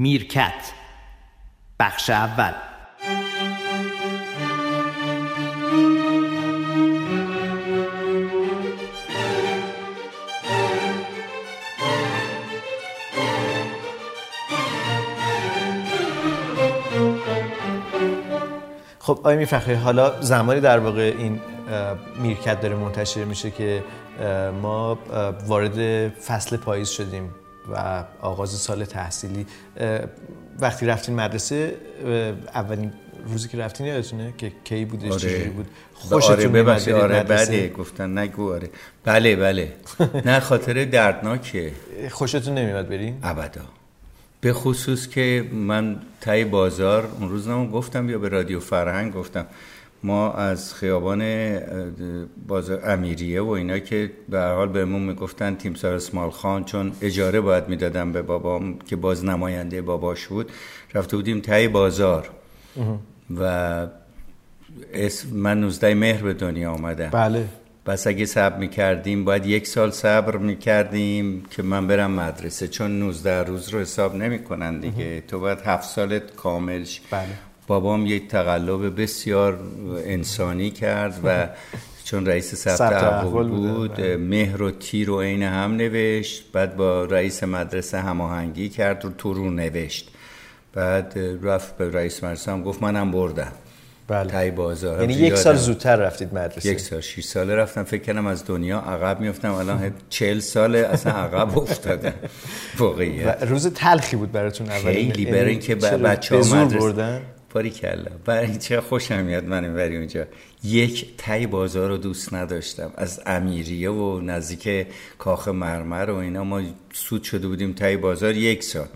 میرکت. بخش اول. خب آقای میرفخری حالا زمانی در واقع این میرکت داره منتشر میشه که ما وارد فصل پاییز شدیم. و آغاز سال تحصیلی. وقتی رفتین مدرسه اولین روزی که رفتین یادتونه که کی بودش آره. چجوری بود؟ خوشتون آره ببخشید. آره؟ بله گفتن نگو آره. بله بله. نه خاطر دردناکه. خوشتون نمیاد برین؟ ابدا. به خصوص که من تای بازار اون روز نمون گفتم بیا به رادیو فرهنگ گفتم. ما از خیابان بازار امیریه و اینا که به هر حال بهمون می‌گفتن تیمسار اسمال خان چون اجاره باید می‌دادم به بابام که باز نماینده باباش بود رفته بودیم تای بازار. و اسم من 19 مهر به دنیا آمدم. بله. پس اگه صبر می‌کردیم باید یک سال صبر می‌کردیم که من برم مدرسه چون 19 روز رو حساب نمی‌کنن دیگه. تو باید هفت سالت کامل ش- بله. بابام یک تقلب بسیار انسانی کرد و چون رئیس ثبت احوال بوده، بود بله. مهر و تیر و عین هم نوشت بعد با رئیس مدرسه هماهنگی کرد و تو رو نوشت. بعد رفت به رئیس مدرسه هم گفت منم بردم. بله. تای بازار یعنی یک سال. زودتر رفتید مدرسه؟ یک سال شیش ساله رفتم. فکر کردم از دنیا عقب میفتم الان چهل ساله اصلا عقب افتادم. واقعیت. روز تلخی بود براتون اول خیلی برای اینکه بچه به ها زور مدرسه بردن؟ باری کلا برای چه خوشم میاد من بری اونجا. یک تای بازار رو دوست نداشتم. از امیریه و نزدیک کاخ مرمر و اینا ما سود شده بودیم تای بازار یک سال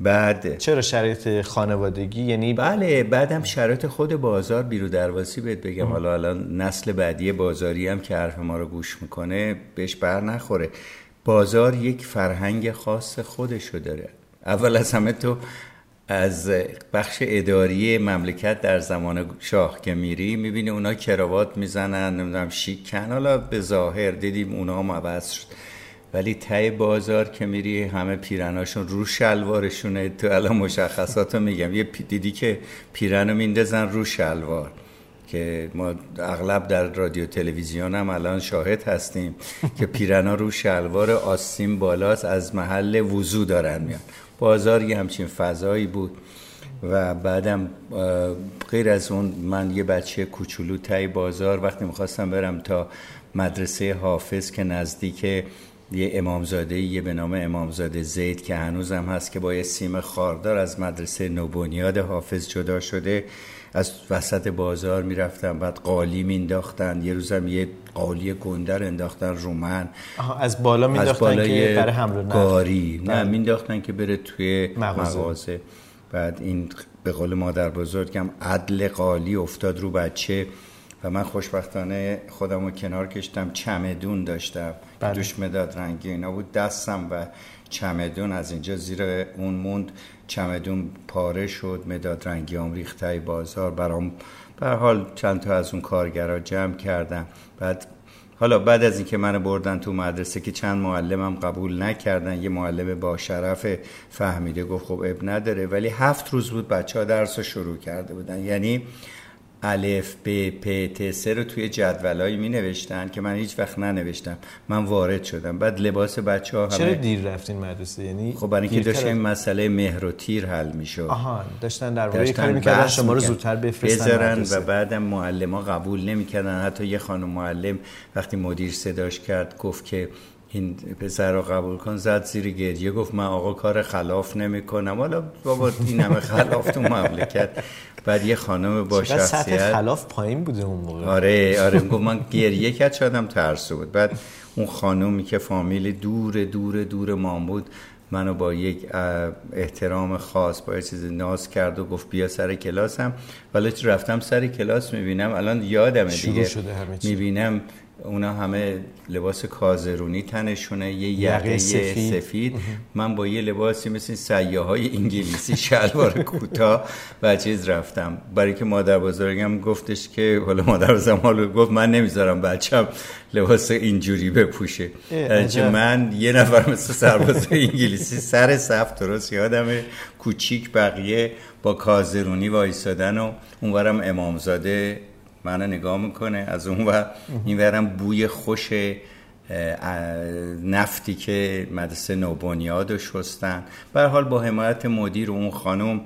بعد چرا شرایط خانوادگی؟ یعنی بله بعدم شرایط خود بازار بیرو درواسی بهت بگم. حالا الان نسل بعدی بازاری هم که حرف ما رو گوش می‌کنه بهش بر نخوره. بازار یک فرهنگ خاص خودشو داره. اول از همه تو از بخش اداری مملکت در زمان شاه که میری می‌بینی اونا کراوات می‌زنن نمی‌دونم شیکن. حالا به ظاهر دیدیم اونا هم عوض شد. ولی ته بازار که میری همه پیرناشون رو شلوارشونه. تو الان مشخصات رو میگم. یه دیدی که پیرن رو میندازن رو شلوار. که ما اغلب در رادیو تلویزیون هم الان شاهد هستیم که پیرنا رو شلوار آستین بالاست از محل وضو دارن میان. بازار یه همچین فضایی بود و بعدم غیر از اون من یه بچه کوچولو تای بازار وقتی می‌خواستم برم تا مدرسه حافظ که نزدیک یه امامزاده یه به نام امامزاده زید که هنوزم هست که با یه سیم خاردار از مدرسه نوبنیاد حافظ جدا شده از وسط بازار می‌رفتم بعد قالی مینداختن یه روزم یه قالی گنده رو انداختن رو من. از بالا مینداختن که برای حمل گاری. نه بله. مینداختن که بره توی مغازه. مغازه, بعد این به قول مادر بزرگم عدل قالی افتاد رو بچه و من خوشبختانه خودم رو کنار کشتم چمدون داشتم. بله. دوش مداد رنگی اینا بود. دستم و چمدون از اینجا زیر اون موند. چمدون پاره شد مداد رنگی هم ریختای بازار. برام به حال چند تا از اون کارگرا جمع کردم بعد حالا بعد از اینکه منو بردن تو مدرسه که چند معلمم قبول نکردن یه معلم با شرف فهمیده گفت خب اب نداره. ولی هفت روز بود بچه ها درس رو شروع کرده بودن. یعنی الف ب پ ت سه رو توی جدولایی می نوشتن که من هیچ وقت ننوشتم. من وارد شدم. بعد لباس بچه ها چرا همه دیر رفتین مدرسه؟ یعنی خب برای اینکه داشت این مسئله مهر و تیر حل می شد آها داشتن در واقع کاری می‌کردن شما رو. زودتر بفرستن. و بعدم معلم ها قبول نمی‌کردن. حتی یه خانم معلم وقتی مدیر صداش کرد گفت که این پسر رو قبول کن زد زیر گریه گفت من آقا کار خلاف نمی کنم حالا بابا این همه خلاف تو مملکت. بعد یه خانم با چقدر سطح شخصیت خلاف پایین بوده اون موقع. آره آره گفت من گریه کرد شادم ترسو بود. بعد اون خانومی که فامیل دور دور دور ما بود منو با یک احترام خاص با یه چیز ناز کرد و گفت بیا سر کلاسم. ولی رفتم سر کلاس می‌بینم. الان یادمه دیگه. شده همه چی. می‌بینم اونا همه لباس کازرونی تنشونه یه یقه سفید. سفید, من با یه لباسی مثل سیاه های انگلیسی شلوار کوتاه و چیز رفتم. برای که مادر بزرگم گفتش که حالا مادر بزرگم گفت من نمی‌ذارم بچم لباس اینجوری بپوشه. چه من یه نفر مثل سرباز انگلیسی سر صف درست یادم کوچیک بقیه با کازرونی وایسادن و اونورم امامزاده منو نگاه می‌کنه. از اون و این ورم بوی خوش نفتی که مدرسه نوبنیاد رو شستن. حال با حمایت مدیر اون خانم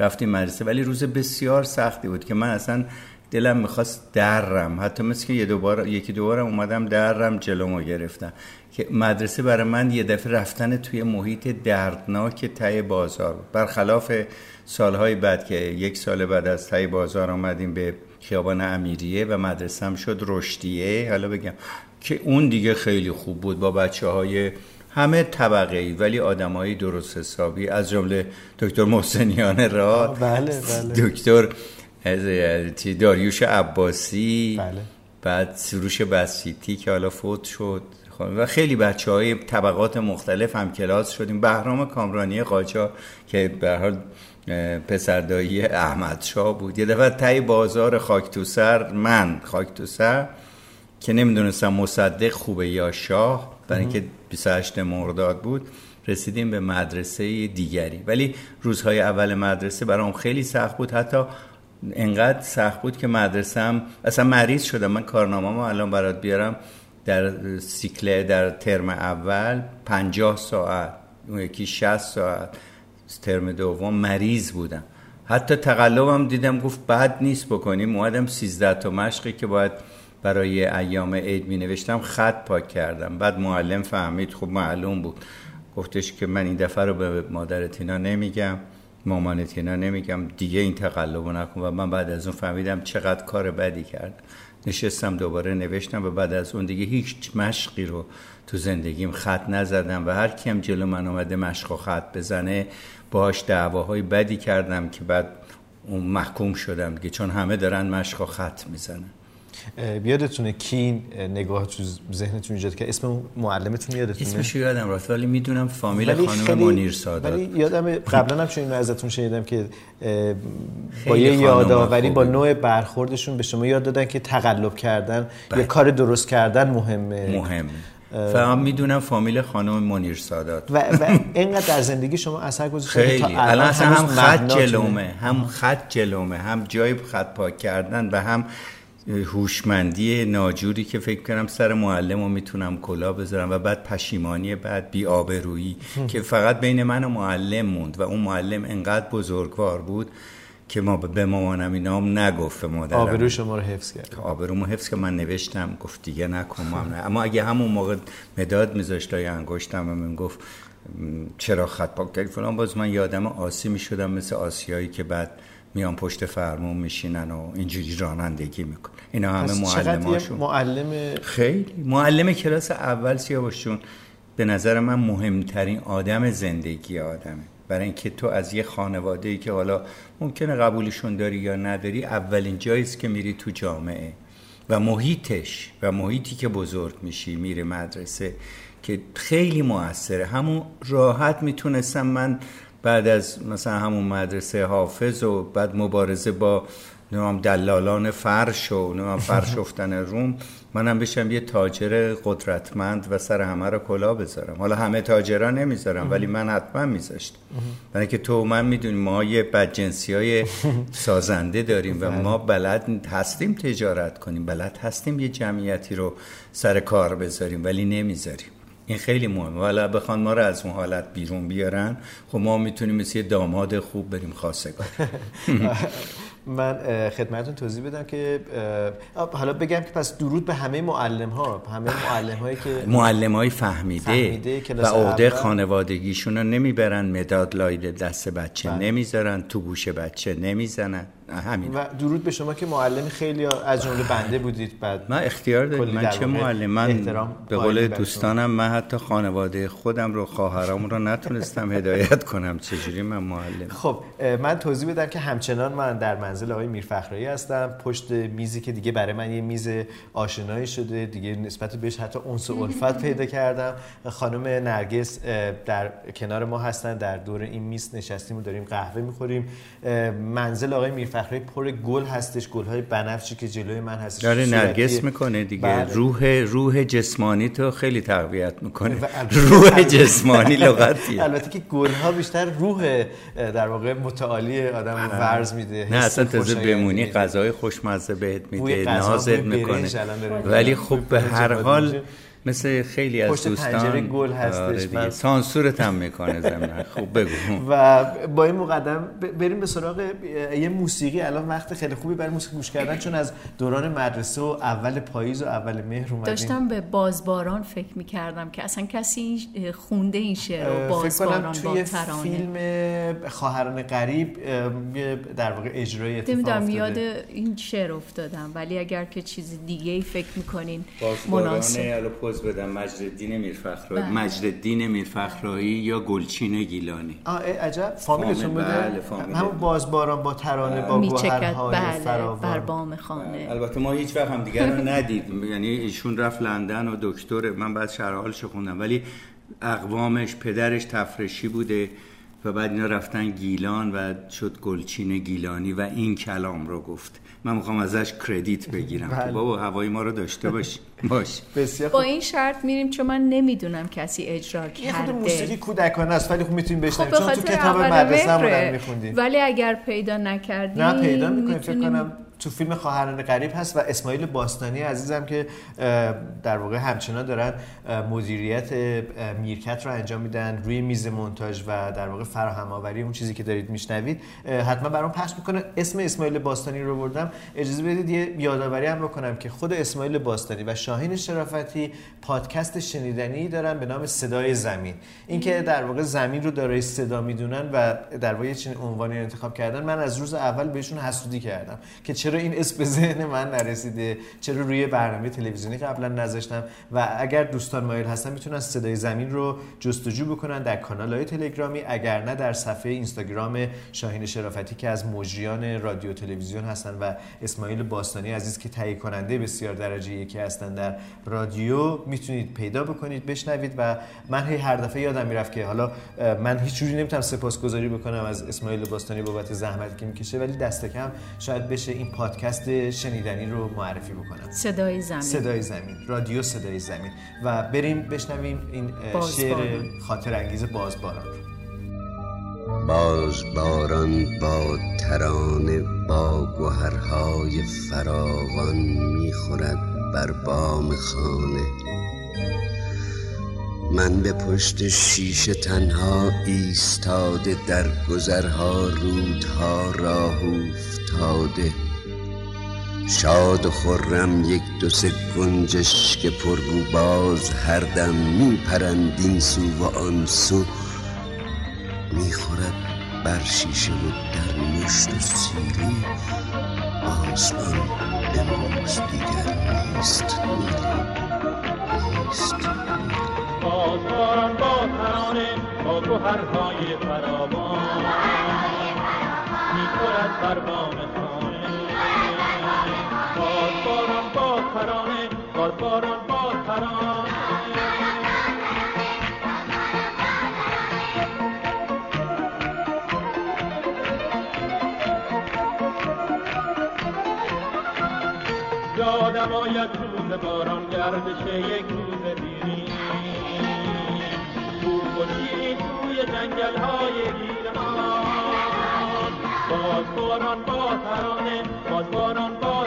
رفتیم مدرسه. ولی روز بسیار سختی بود که من اصلا دلم می‌خواست درم حتی مثل که یه دوبار یکی دوبارم اومدم درم جلومو گرفتم. که مدرسه برای من یه دفعه رفتن توی محیط دردناک تای بازار برخلاف سالهای بعد که یک سال بعد از تای بازار آمدیم به خیابان امیریه و مدرسه هم شد رشدیه حالا بگم که اون دیگه خیلی خوب بود با بچه های همه طبقه ای ولی های درست حسابی از جمله دکتر محسنیان را بله بله. دکتر داریوش عباسی بله. بعد سروش بسیتی که حالا فوت شد خب، و خیلی بچه های طبقات مختلف هم کلاس شدیم. بهرام کامرانی قاجا که به حال پسردایی احمد شاه بود. یه دفعه تای بازار خاک تو سر من خاک تو سر که نمی‌دونستم مصدق خوبه یا شاه. برای اینکه 28 مرداد بود رسیدیم به مدرسه دیگری. ولی روزهای اول مدرسه برام خیلی سخت بود. حتی انقدر سخت بود که مدرسه هم اصلا مریض شدم. من کارنامه الان برات بیارم. در سیکله در ترم اول پنجاه ساعت اون یکی 60 ساعت. ترم دوم مریض بودم. حتی تقلبم دیدم گفت بعد نیست بکنیم. اومدم 13 تا مشقی که باید برای ایام عید می نوشتم خط پاک کردم. بعد معلم فهمید خب معلوم بود. گفتش که من این دفعه رو به مادر تینا نمیگم. مامان تینا نمیگم دیگه این تقلب نکن. و من بعد از اون فهمیدم چقدر کار بدی کرد. نشستم دوباره نوشتم و بعد از اون دیگه هیچ مشقی رو تو زندگیم خط نزدم و هر کیم جلو من آمده مشق و خط بزنه باهاش دعواهای بدی کردم که بعد اون محکوم شدم که چون همه دارن مشق و خط می‌زنن. بیادتونه کی نگاه تو ذهنتون ایجاد که اسم معلمتون یادتونه؟ اسمش یادم رفت ولی می‌دونم فامیل خانم منیر سادات ولی یادم قبلا هم چون ازتون شنیدم که با یه یادآوری با نوع برخوردشون به شما یاد دادن که تقلب کردن یا بله. کار درست کردن مهمه. مهمه فهم می‌دونم فامیل خانم منیر سادات و, و اینقدر در زندگی شما اثر گذاشته خیلی. الان هم خط جلومه هم خط جلومه هم جای خط پاک کردن و هم هوشمندی ناجوری که فکر کنم سر معلم رو می‌تونم کلا بذارم و بعد پشیمانی بعد بی آبرویی که فقط بین من و معلم موند و اون معلم انقدر بزرگوار بود که ما به مامانم اینا هم نگفت به مادرم. آبرو شما رو حفظ کرد. آبرومو حفظ که من نوشتم گفت دیگه نکن اما اگه همون موقع مداد میذاشت یا انگشتم و من گفت چرا خط پاک کردی فلان باز من یادم آسی می‌شدم مثل آسیایی که بعد میان پشت فرمون میشینن و اینجوری رانندگی میکن اینا همه معلماشون. معلم خیلی. معلم کلاس اول سیاوشون به نظر من مهمترین آدم زندگی آدمه. برای اینکه تو از یه خانواده ای که حالا ممکنه قبولشون داری یا نداری اولین جایی که میری تو جامعه. و محیطش و محیطی که بزرگ میشی میره مدرسه که خیلی موثره. همون راحت می‌تونستم من بعد از مثلا همون مدرسه حافظ و بعد مبارزه با نمام دلالان فرش و نمام فرش افتن روم منم بشم یه تاجر قدرتمند و سر همه رو کلا بذارم. حالا همه تاجرا نمی‌ذارم ولی من حتما میذاشتم. برای که تو من می‌دونیم ما یه بدجنسی های سازنده داریم و ما بلد هستیم تجارت کنیم بلد هستیم یه جمعیتی رو سر کار بذاریم ولی نمی‌ذاریم. این خیلی مهمه. ولی بخوان ما رو از اون حالت بیرون بیارن خب ما می‌تونیم مثل داماد خوب بریم خواستگار من خدمتتون توضیح بدم که حالا بگم که پس درود به همه معلم ها همه معلم هایی که معلم های فهمیده, فهمیده و عهده خانوادگیشون رو نمی‌برن مداد لای دست بچه بله. نمی‌ذارن تو گوش بچه نمی‌زنن. همین. و درود به شما که معلم خیلی از جمله بنده بودید بعد من اختیار دارم. من چه معلم؟ من به قول. دوستانم من حتی خانواده خودم رو خواهرام رو نتونستم هدایت کنم. چجوری من معلم؟ خب من توضیح بدم که همچنان من در منزل آقای میرفخرایی هستم. پشت میزی که دیگه برای من یه میز آشنایی شده دیگه نسبت بهش حتی انس و الفت پیدا کردم. خانم نرگس در کنار ما هستن در دور این میز نشستیم و داریم قهوه می‌خوریم. منزل آقای میرفخرایی پر گل هستش گل های بنفشی که جلوی من هستش داره. نرگس می‌کنه دیگه بله. روح روح جسمانی تو خیلی تقویت می‌کنه و روح جسمانی لغتیه البته که گل ها بیشتر روح در واقع متعالی آدم ورز میده نه اصلا تازه بمونی. غذای خوشمزه بهت میده نازت می‌کنه. ولی خب به هر حال. مثل خیلی از پشت دوستان. پنجره گل هستش. آره دیگه. من- سانسورت هم می‌کنه زمین خوب بگو. و با این مقدم بریم به سراغ یه موسیقی. الان وقت خیلی خوبی برای موسیقی گوش کردن چون از دوران مدرسه و اول پاییز و اول مهر اومدیم. داشتم به بازباران فکر می کردم که اصلا کسی خونده این شعر رو فکر کنم بازباران با توی ترانه فیلم خواهران غریب در واقع اجرای اتفاق یاد این شعر افتادم. ولی اگر که چیز دیگه ای فکر می‌کنین بازباران مناسب. پوز بدم مجددین میرفخرایی بله. مجددین میرفخرایی یا گلچین گیلانی. آه عجب. فامیلتون فامیل، بوده؟ بله، فامیل. همون بازباران با ترانه با میچکد گوهرهای بله فراوان. بر بام خانه. البته ما هیچ وقت هم دیگر رو ندید یعنی ایشون رفت لندن و دکتر من بعد شرح حالش خوندم. ولی اقوامش پدرش تفرشی بوده و بعد اینا رفتن گیلان و شد گلچین گیلانی و این کلام رو گفت. من می‌خوام ازش کردیت بگیرم. بله. که بابا هوای ما رو داشته باش. باش. بسیار با این شرط میریم چون من نمی‌دونم کسی اجرا یه خود کرده. موسیقی کودکانه است ولی خب می‌تونیم خب بشنویم به چون تو کتاب مدرسه هم. میخوندیم. ولی اگر پیدا نکردیم نه پیدا می‌کنیم فکر کنم تو فیلم خواهران غریب هست و اسماعیل باستانی عزیزم که در واقع همچنان دارن مدیریت میرکت رو انجام میدن روی میز مونتاژ و در واقع فراهم آوری اون چیزی که دارید میشنوید. حتما برام پخش می‌کنه. اسم اسماعیل باستانی رو بردم. اجازه بدید یه یادآوری هم بکنم که خود اسماعیل باستانی و شاهین شرافتی پادکست شنیدنی دارن به نام صدای زمین. اینکه در واقع زمین رو دارای صدا می‌دونن و در واقع چنین عنوانی انتخاب کردن من از روز اول بهشون حسودی کردم که چرا این اسم به ذهن من نرسیده؟ چرا روی برنامه تلویزیونی قبلا نذاشتم؟ و اگر دوستان مایل هستن می‌تونن صدای زمین رو جستجو بکنن در کانال های تلگرامی اگر نه در صفحه اینستاگرام شاهین شرافتی که از مجریان رادیو تلویزیون هستن و اسماعیل باستانی عزیز که تهیه کننده بسیار درجه یکی هستن در رادیو می‌تونید پیدا بکنید بشنوید و من هی هر دفعه یادم می‌رفت که حالا من هیچ جوری نمی‌تونم سپاسگزاری بکنم از اسماعیل باستانی بابت زحمتی که می‌کشه ولی دست کم شاید بشه این پادکست شنیدنی رو معرفی بکنم. صدای زمین. صدای زمین. رادیو صدای زمین. و بریم بشنویم این بازباران. شعر خاطر انگیز بازباران رو. باز باران با ترانه با گوهرهای فراوان می‌خورد بر بام خانه. من به پشت شیشه تنها ایستاده در گذرها رودها راه افتاده شاد و خرم یک دو سه گنجش که پرگو باز هر دم میپرند این سو و آن سو. می‌خورد بر شیشه و در مشت و سیلی. آسمان امروز دیگر نیست نیلی نیست. بازباران با ترانه با گوهرهای فراوان. می‌خورد بر بازباران با ترانه یادم آید روز باران گردش یک روز تو خورشید توی جنگل های ایران باز باران با ترانه باز باران با